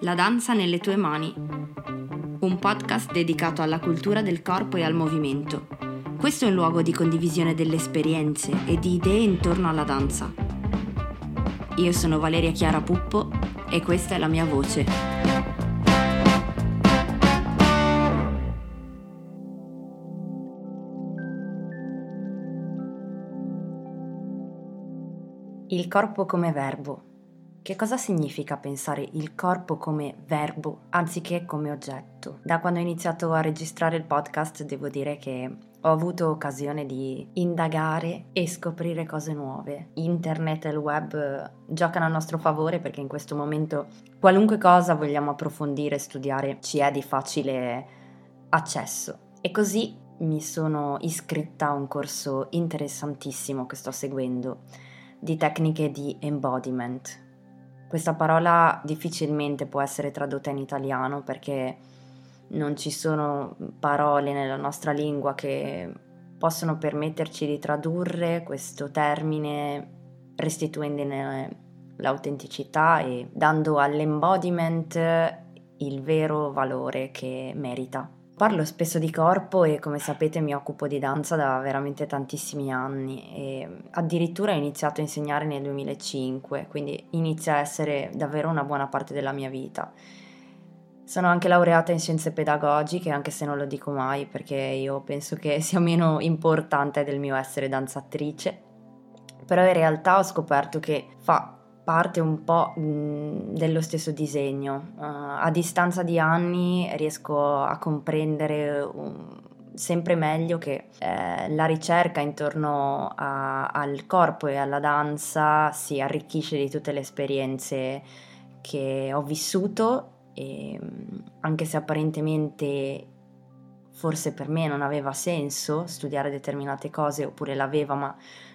La danza nelle tue mani. Un podcast dedicato alla cultura del corpo e al movimento. Questo è un luogo di condivisione delle esperienze e di idee intorno alla danza. Io sono Valeria Chiara Puppo e questa è la mia voce. Il corpo come verbo. Che cosa significa pensare il corpo come verbo anziché come oggetto? Da quando ho iniziato a registrare il podcast devo dire che ho avuto occasione di indagare e scoprire cose nuove. Internet e il web giocano a nostro favore perché in questo momento qualunque cosa vogliamo approfondire e studiare ci è di facile accesso. E così mi sono iscritta a un corso interessantissimo che sto seguendo di tecniche di embodiment questa parola difficilmente può essere tradotta in italiano perché non ci sono parole nella nostra lingua che possono permetterci di tradurre questo termine restituendone l'autenticità e dando all'embodiment il vero valore che merita. Parlo spesso di corpo e come sapete mi occupo di danza da veramente tantissimi anni e addirittura ho iniziato a insegnare nel 2005, quindi inizia a essere davvero una buona parte della mia vita. Sono anche laureata in scienze pedagogiche, anche se non lo dico mai perché io penso che sia meno importante del mio essere danzatrice, però in realtà ho scoperto che fa parte un po' dello stesso disegno. Uh, a distanza di anni riesco a comprendere um, sempre meglio che eh, la ricerca intorno a, al corpo e alla danza si arricchisce di tutte le esperienze che ho vissuto e anche se apparentemente forse per me non aveva senso studiare determinate cose oppure l'aveva ma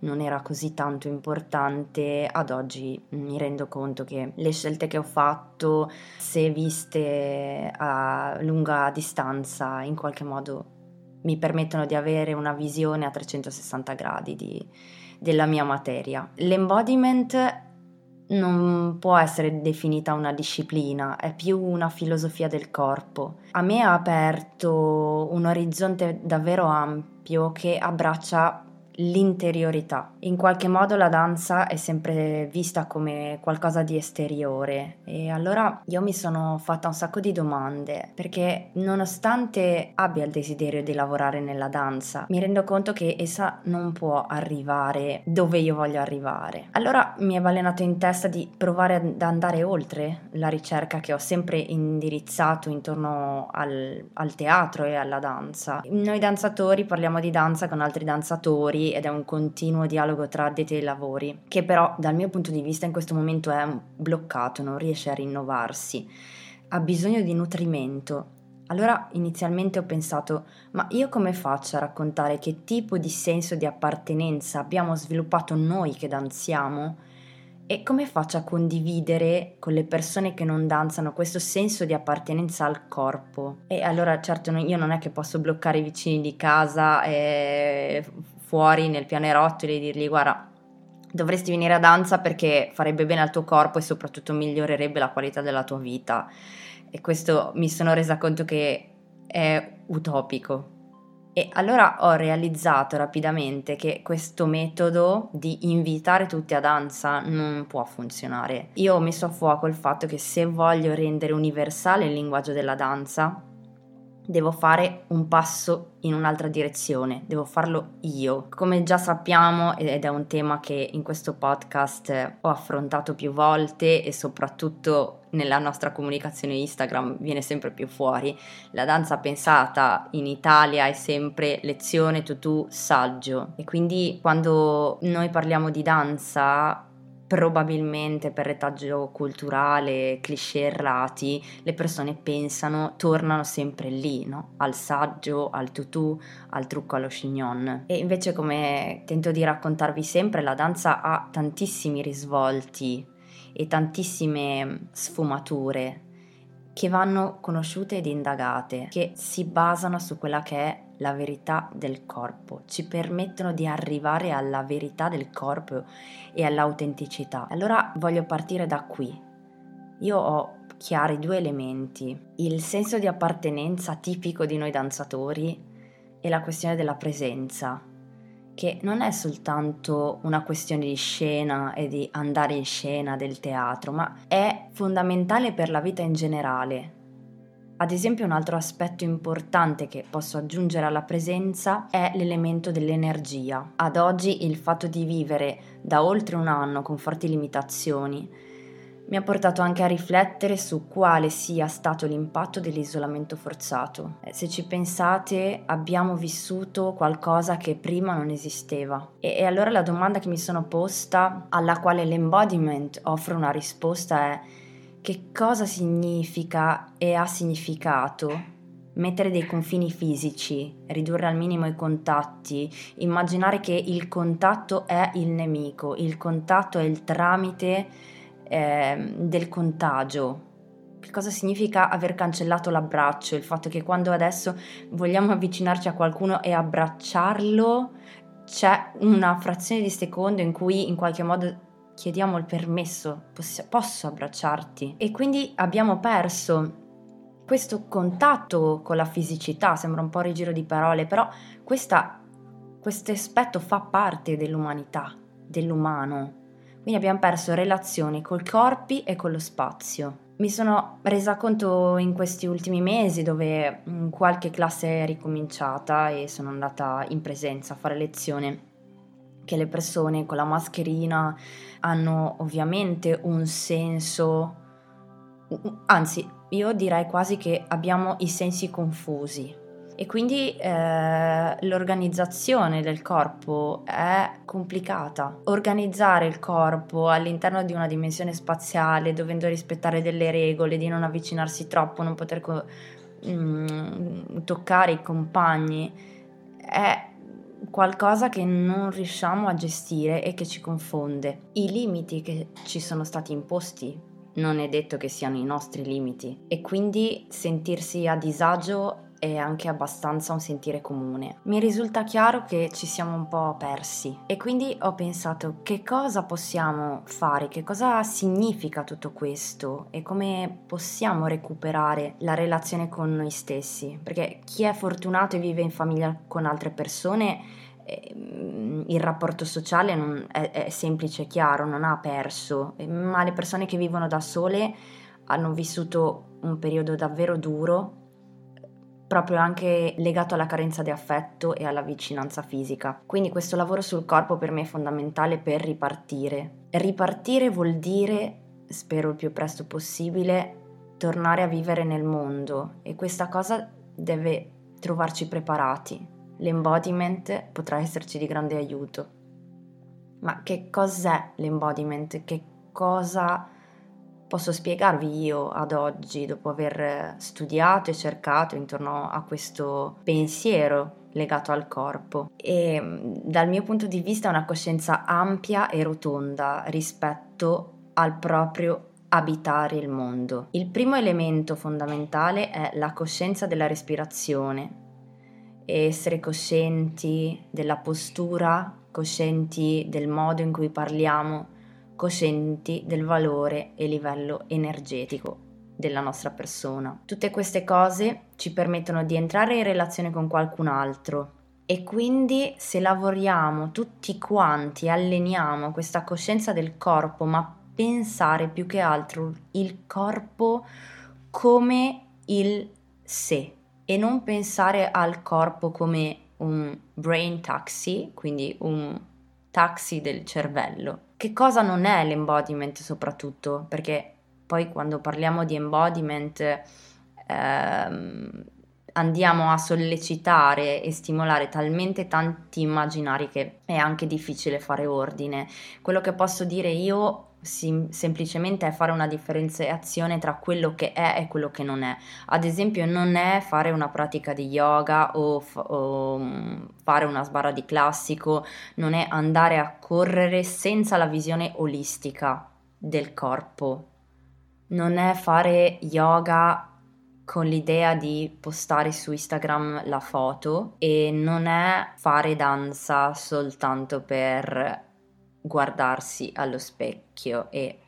non era così tanto importante, ad oggi mi rendo conto che le scelte che ho fatto, se viste a lunga distanza, in qualche modo mi permettono di avere una visione a 360 gradi di, della mia materia. L'embodiment non può essere definita una disciplina, è più una filosofia del corpo. A me ha aperto un orizzonte davvero ampio che abbraccia l'interiorità. In qualche modo la danza è sempre vista come qualcosa di esteriore e allora io mi sono fatta un sacco di domande perché nonostante abbia il desiderio di lavorare nella danza, mi rendo conto che essa non può arrivare dove io voglio arrivare. Allora mi è balenato in testa di provare ad andare oltre la ricerca che ho sempre indirizzato intorno al, al teatro e alla danza. Noi danzatori parliamo di danza con altri danzatori ed è un continuo dialogo tra addetti ai lavori, che però dal mio punto di vista in questo momento è bloccato, non riesce a rinnovarsi, ha bisogno di nutrimento. Allora inizialmente ho pensato, ma io come faccio a raccontare che tipo di senso di appartenenza abbiamo sviluppato noi che danziamo? E come faccio a condividere con le persone che non danzano questo senso di appartenenza al corpo? E allora certo io non è che posso bloccare i vicini di casa e fuori nel pianerottolo e dirgli guarda dovresti venire a danza perché farebbe bene al tuo corpo e soprattutto migliorerebbe la qualità della tua vita e questo mi sono resa conto che è utopico e allora ho realizzato rapidamente che questo metodo di invitare tutti a danza non può funzionare. Io ho messo a fuoco il fatto che se voglio rendere universale il linguaggio della danza, devo fare un passo in un'altra direzione, devo farlo io. Come già sappiamo, ed è un tema che in questo podcast ho affrontato più volte e soprattutto nella nostra comunicazione Instagram viene sempre più fuori, la danza pensata in Italia è sempre lezione, tutù, saggio e quindi quando noi parliamo di danza probabilmente per retaggio culturale, cliché errati, le persone pensano, tornano sempre lì, no? al saggio, al tutù, al trucco allo chignon. E invece come tento di raccontarvi sempre, la danza ha tantissimi risvolti e tantissime sfumature che vanno conosciute ed indagate, che si basano su quella che è la verità del corpo, ci permettono di arrivare alla verità del corpo e all'autenticità. Allora voglio partire da qui. io ho chiari due elementi, il senso di appartenenza tipico di noi danzatori e la questione della presenza, che non è soltanto una questione di scena e di andare in scena del teatro, ma è fondamentale per la vita in generale. Ad esempio un altro aspetto importante che posso aggiungere alla presenza è l'elemento dell'energia. Ad oggi il fatto di vivere da oltre un anno con forti limitazioni mi ha portato anche a riflettere su quale sia stato l'impatto dell'isolamento forzato. Eh, se ci pensate, abbiamo vissuto qualcosa che prima non esisteva. E, e allora la domanda che mi sono posta, alla quale l'embodiment offre una risposta, è che cosa significa e ha significato mettere dei confini fisici, ridurre al minimo i contatti, immaginare che il contatto è il nemico, il contatto è il tramite eh, del contagio. Che cosa significa aver cancellato l'abbraccio? Il fatto che quando adesso vogliamo avvicinarci a qualcuno e abbracciarlo, c'è una frazione di secondo in cui in qualche modo chiediamo il permesso, posso, posso abbracciarti? E quindi abbiamo perso questo contatto con la fisicità, sembra un po' rigiro di parole, però questo aspetto fa parte dell'umanità, dell'umano. Quindi abbiamo perso relazioni col corpi e con lo spazio. Mi sono resa conto in questi ultimi mesi dove qualche classe è ricominciata e sono andata in presenza a fare lezione che le persone con la mascherina hanno ovviamente un senso, anzi io direi quasi che abbiamo i sensi confusi e quindi eh, l'organizzazione del corpo è complicata. Organizzare il corpo all'interno di una dimensione spaziale, dovendo rispettare delle regole, di non avvicinarsi troppo, non poter co- mh, mm, toccare i compagni, è qualcosa che non riusciamo a gestire e che ci confonde. I limiti che ci sono stati imposti non è detto che siano i nostri limiti e quindi sentirsi a disagio è anche abbastanza un sentire comune. Mi risulta chiaro che ci siamo un po' persi e quindi ho pensato che cosa possiamo fare, che cosa significa tutto questo? E come possiamo recuperare la relazione con noi stessi, perché chi è fortunato e vive in famiglia con altre persone ehm, il rapporto sociale non è, è semplice e chiaro, non ha perso, ma le persone che vivono da sole hanno vissuto un periodo davvero duro proprio anche legato alla carenza di affetto e alla vicinanza fisica. Quindi questo lavoro sul corpo per me è fondamentale per ripartire. Ripartire vuol dire, spero il più presto possibile, tornare a vivere nel mondo e questa cosa deve trovarci preparati. L'embodiment potrà esserci di grande aiuto. Ma che cos'è l'embodiment? Che cosa posso spiegarvi io ad oggi, dopo aver studiato e cercato intorno a questo pensiero legato al corpo. E mm, dal mio punto di vista è una coscienza ampia e rotonda rispetto al proprio abitare il mondo. Il primo elemento fondamentale è la coscienza della respirazione, essere coscienti della postura, coscienti del modo in cui parliamo, coscienti del valore e livello energetico della nostra persona. Tutte queste cose ci permettono di entrare in relazione con qualcun altro e quindi se lavoriamo tutti quanti, alleniamo questa coscienza del corpo, ma pensare più che altro il corpo come il sé e non pensare al corpo come un brain taxi, quindi un taxi del cervello, che cosa non è l'embodiment soprattutto? Perché poi quando parliamo di embodiment ehm, andiamo a sollecitare e stimolare talmente tanti immaginari che è anche difficile fare ordine. Quello che posso dire io sim- semplicemente è fare una differenziazione tra quello che è e quello che non è. Ad esempio, non è fare una pratica di yoga o, f- o um, fare una sbarra di classico, non è andare a correre senza la visione olistica del corpo. Non è fare yoga con l'idea di postare su Instagram la foto e non è fare danza soltanto per guardarsi allo specchio e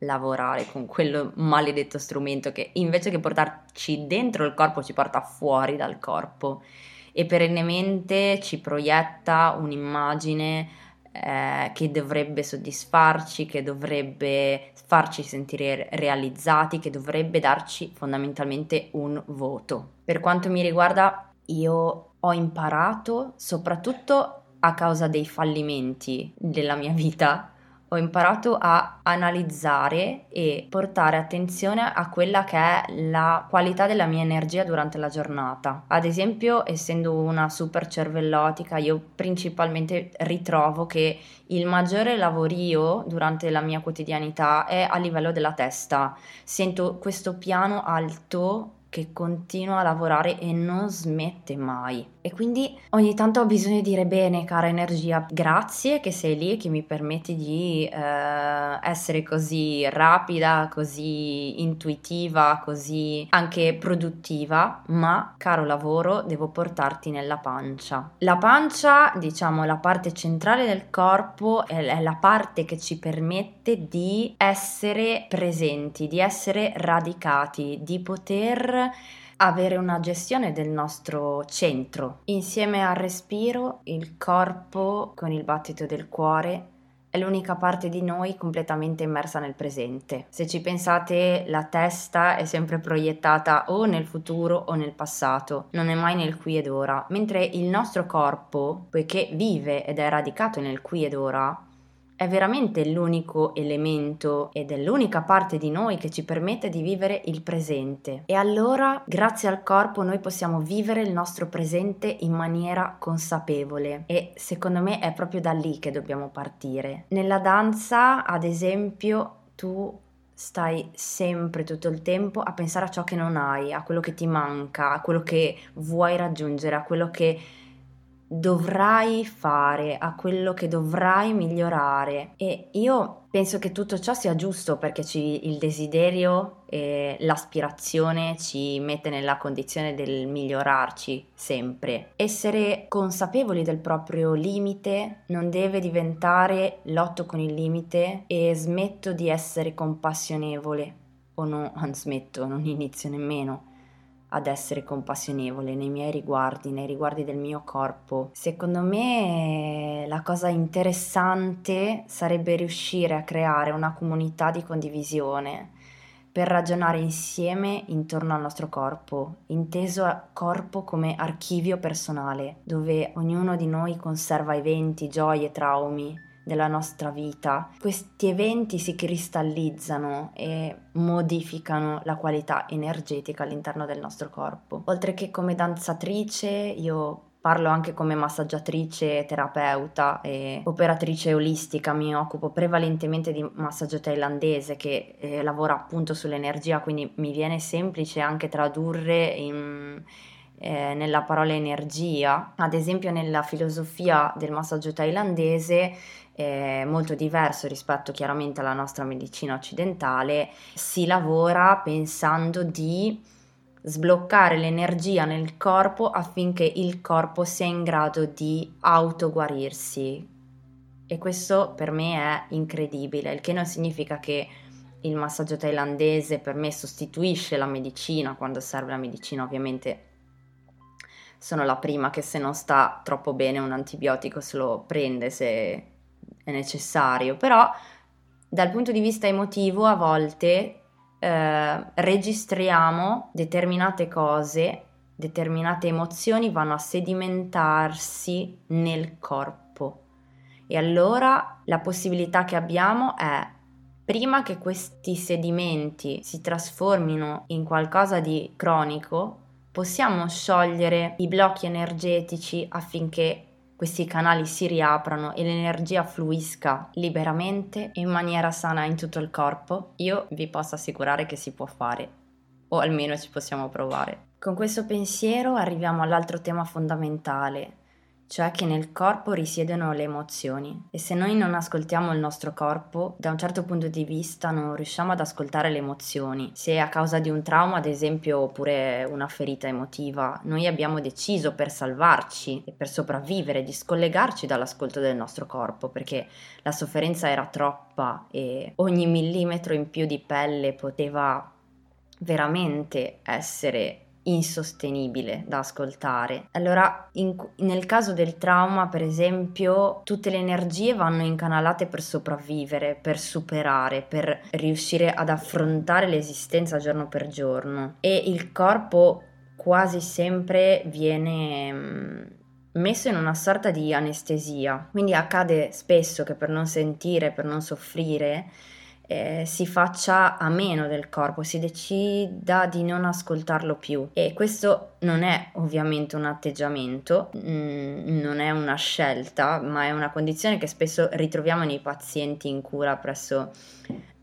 lavorare con quello maledetto strumento che invece che portarci dentro il corpo ci porta fuori dal corpo e perennemente ci proietta un'immagine eh, che dovrebbe soddisfarci, che dovrebbe farci sentire realizzati, che dovrebbe darci fondamentalmente un voto. Per quanto mi riguarda, io ho imparato, soprattutto a causa dei fallimenti della mia vita, ho imparato a analizzare e portare attenzione a quella che è la qualità della mia energia durante la giornata. Ad esempio, essendo una super cervellotica, io principalmente ritrovo che il maggiore lavorio durante la mia quotidianità è a livello della testa. Sento questo piano alto che continua a lavorare e non smette mai. E quindi ogni tanto ho bisogno di dire bene, cara energia, grazie che sei lì e che mi permetti di eh, essere così rapida, così intuitiva, così anche produttiva, ma caro lavoro, devo portarti nella pancia. La pancia, diciamo, la parte centrale del corpo è, è la parte che ci permette di essere presenti, di essere radicati, di poter avere una gestione del nostro centro. Insieme al respiro, il corpo con il battito del cuore è l'unica parte di noi completamente immersa nel presente. Se ci pensate, la testa è sempre proiettata o nel futuro o nel passato, non è mai nel qui ed ora, mentre il nostro corpo, poiché vive ed è radicato nel qui ed ora, è veramente l'unico elemento ed è l'unica parte di noi che ci permette di vivere il presente. E allora, grazie al corpo, noi possiamo vivere il nostro presente in maniera consapevole. E secondo me è proprio da lì che dobbiamo partire. Nella danza, ad esempio, tu stai sempre tutto il tempo a pensare a ciò che non hai, a quello che ti manca, a quello che vuoi raggiungere, a quello che dovrai fare, a quello che dovrai migliorare. E io penso che tutto ciò sia giusto perché ci, il desiderio e l'aspirazione ci mette nella condizione del migliorarci sempre. Essere consapevoli del proprio limite non deve diventare lotto con il limite e smetto di essere compassionevole o no, smetto, non inizio nemmeno ad essere compassionevole nei miei riguardi, nei riguardi del mio corpo. Secondo me la cosa interessante sarebbe riuscire a creare una comunità di condivisione per ragionare insieme intorno al nostro corpo, inteso corpo come archivio personale, dove ognuno di noi conserva eventi, gioie, traumi, della nostra vita, questi eventi si cristallizzano e modificano la qualità energetica all'interno del nostro corpo. Oltre che come danzatrice, io parlo anche come massaggiatrice, terapeuta e operatrice olistica, mi occupo prevalentemente di massaggio thailandese che eh, lavora appunto sull'energia, quindi mi viene semplice anche tradurre in, eh, nella parola energia. Ad esempio nella filosofia del massaggio thailandese eh, molto diverso rispetto chiaramente alla nostra medicina occidentale, si lavora pensando di sbloccare l'energia nel corpo affinché il corpo sia in grado di autoguarirsi. E questo per me è incredibile, il che non significa che il massaggio thailandese per me sostituisce la medicina, quando serve la medicina ovviamente sono la prima che se non sta troppo bene un antibiotico se lo prende se è necessario, però dal punto di vista emotivo a volte eh, registriamo determinate cose, determinate emozioni vanno a sedimentarsi nel corpo. E allora la possibilità che abbiamo è prima che questi sedimenti si trasformino in qualcosa di cronico, possiamo sciogliere i blocchi energetici affinché questi canali si riaprano e l'energia fluisca liberamente e in maniera sana in tutto il corpo, io vi posso assicurare che si può fare, o almeno ci possiamo provare. Con questo pensiero arriviamo all'altro tema fondamentale, cioè che nel corpo risiedono le emozioni e se noi non ascoltiamo il nostro corpo, da un certo punto di vista non riusciamo ad ascoltare le emozioni. Se a causa di un trauma, ad esempio, oppure una ferita emotiva, noi abbiamo deciso per salvarci e per sopravvivere di scollegarci dall'ascolto del nostro corpo perché la sofferenza era troppa e ogni millimetro in più di pelle poteva veramente essere insostenibile da ascoltare. Allora, in, nel caso del trauma, per esempio, tutte le energie vanno incanalate per sopravvivere, per superare, per riuscire ad affrontare l'esistenza giorno per giorno e il corpo quasi sempre viene mm, messo in una sorta di anestesia. Quindi accade spesso che per non sentire, per non soffrire, eh, si faccia a meno del corpo, si decida di non ascoltarlo più e questo non è ovviamente un atteggiamento, mh, mm, non è una scelta, ma è una condizione che spesso ritroviamo nei pazienti in cura presso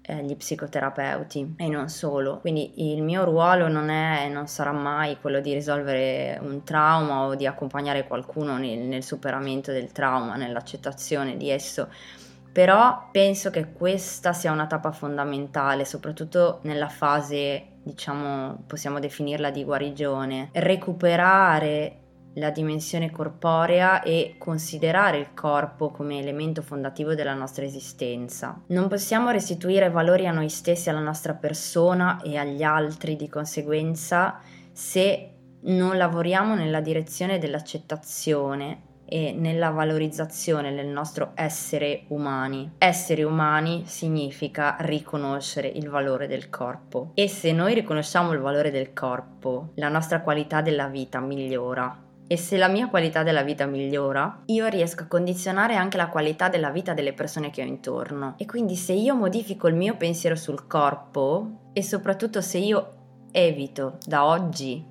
eh, gli psicoterapeuti e non solo. Quindi il mio ruolo non è e non sarà mai quello di risolvere un trauma o di accompagnare qualcuno nel, nel superamento del trauma, nell'accettazione di esso però penso che questa sia una tappa fondamentale, soprattutto nella fase, diciamo, possiamo definirla di guarigione, recuperare la dimensione corporea e considerare il corpo come elemento fondativo della nostra esistenza. Non possiamo restituire valori a noi stessi, alla nostra persona e agli altri di conseguenza se non lavoriamo nella direzione dell'accettazione e nella valorizzazione del nostro essere umani. Essere umani significa riconoscere il valore del corpo e se noi riconosciamo il valore del corpo, la nostra qualità della vita migliora. E se la mia qualità della vita migliora, io riesco a condizionare anche la qualità della vita delle persone che ho intorno. E quindi se io modifico il mio pensiero sul corpo e soprattutto se io evito da oggi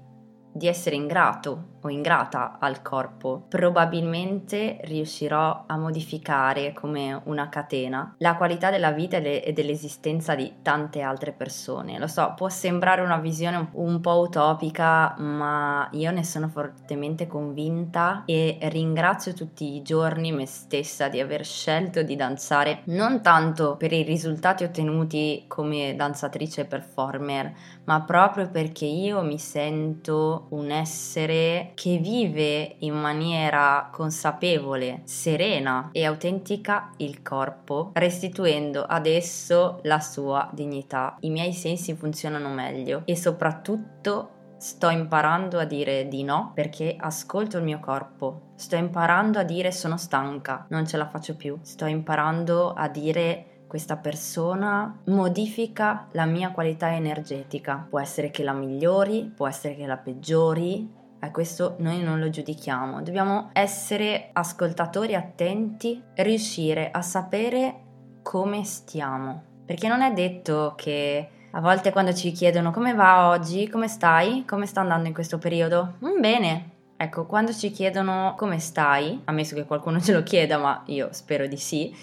di essere ingrato o ingrata al corpo, probabilmente riuscirò a modificare come una catena la qualità della vita e dell'esistenza di tante altre persone. Lo so, può sembrare una visione un po' utopica, ma io ne sono fortemente convinta e ringrazio tutti i giorni me stessa di aver scelto di danzare non tanto per i risultati ottenuti come danzatrice performer, ma proprio perché io mi sento un essere che vive in maniera consapevole, serena e autentica il corpo, restituendo ad esso la sua dignità. I miei sensi funzionano meglio e soprattutto sto imparando a dire di no perché ascolto il mio corpo. Sto imparando a dire sono stanca, non ce la faccio più. Sto imparando a dire questa persona modifica la mia qualità energetica. Può essere che la migliori, può essere che la peggiori, e questo noi non lo giudichiamo, dobbiamo essere ascoltatori attenti, riuscire a sapere come stiamo, perché non è detto che a volte quando ci chiedono come va oggi, come stai, come sta andando in questo periodo, mm, bene. Ecco, quando ci chiedono come stai, ammesso che qualcuno ce lo chieda, ma io spero di sì,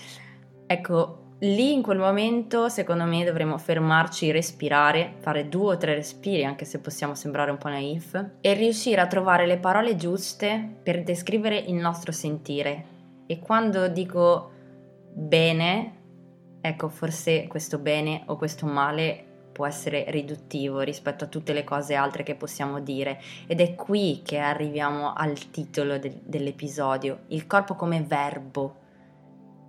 ecco, Lì in quel momento secondo me dovremmo fermarci, respirare, fare due o tre respiri anche se possiamo sembrare un po' naif e riuscire a trovare le parole giuste per descrivere il nostro sentire. E quando dico bene, ecco forse questo bene o questo male può essere riduttivo rispetto a tutte le cose altre che possiamo dire ed è qui che arriviamo al titolo de- dell'episodio, il corpo come verbo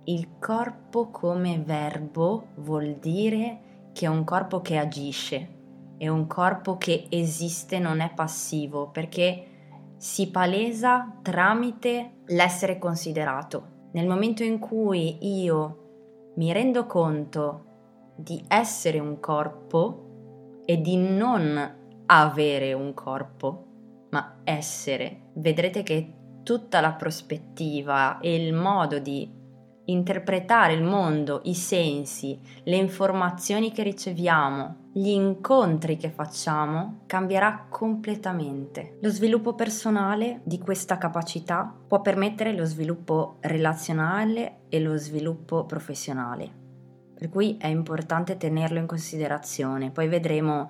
il corpo come verbo vuol dire che è un corpo che agisce, è un corpo che esiste, non è passivo, perché si palesa tramite l'essere considerato. Nel momento in cui io mi rendo conto di essere un corpo e di non avere un corpo, ma essere, vedrete che tutta la prospettiva e il modo di interpretare il mondo, i sensi, le informazioni che riceviamo, gli incontri che facciamo cambierà completamente. Lo sviluppo personale di questa capacità può permettere lo sviluppo relazionale e lo sviluppo professionale. Per cui è importante tenerlo in considerazione. Poi vedremo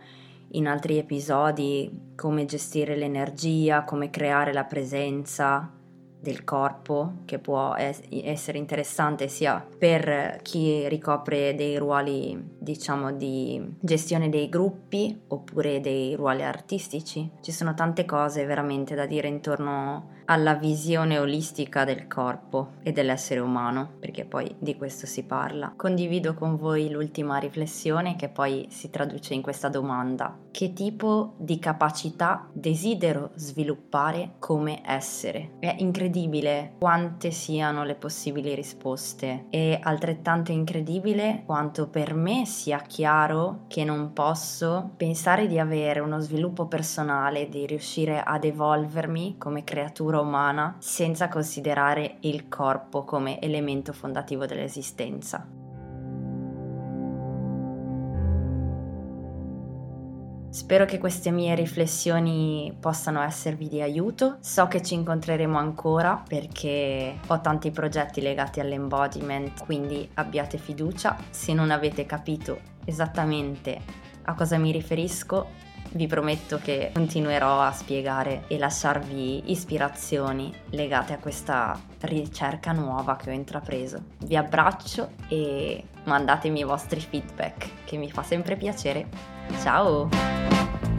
in altri episodi come gestire l'energia, come creare la presenza, del corpo che può es- essere interessante sia per chi ricopre dei ruoli diciamo di gestione dei gruppi oppure dei ruoli artistici. Ci sono tante cose veramente da dire intorno alla visione olistica del corpo e dell'essere umano, perché poi di questo si parla. Condivido con voi l'ultima riflessione che poi si traduce in questa domanda. Che tipo di capacità desidero sviluppare come essere? È incredibile quante siano le possibili risposte e altrettanto incredibile quanto per me sia chiaro che non posso pensare di avere uno sviluppo personale, di riuscire ad evolvermi come creatura natura umana senza considerare il corpo come elemento fondativo dell'esistenza. Spero che queste mie riflessioni possano esservi di aiuto. So che ci incontreremo ancora perché ho tanti progetti legati all'embodiment, quindi abbiate fiducia. Se non avete capito esattamente a cosa mi riferisco, vi prometto che continuerò a spiegare e lasciarvi ispirazioni legate a questa ricerca nuova che ho intrapreso. Vi abbraccio e mandatemi i vostri feedback che mi fa sempre piacere. Ciao!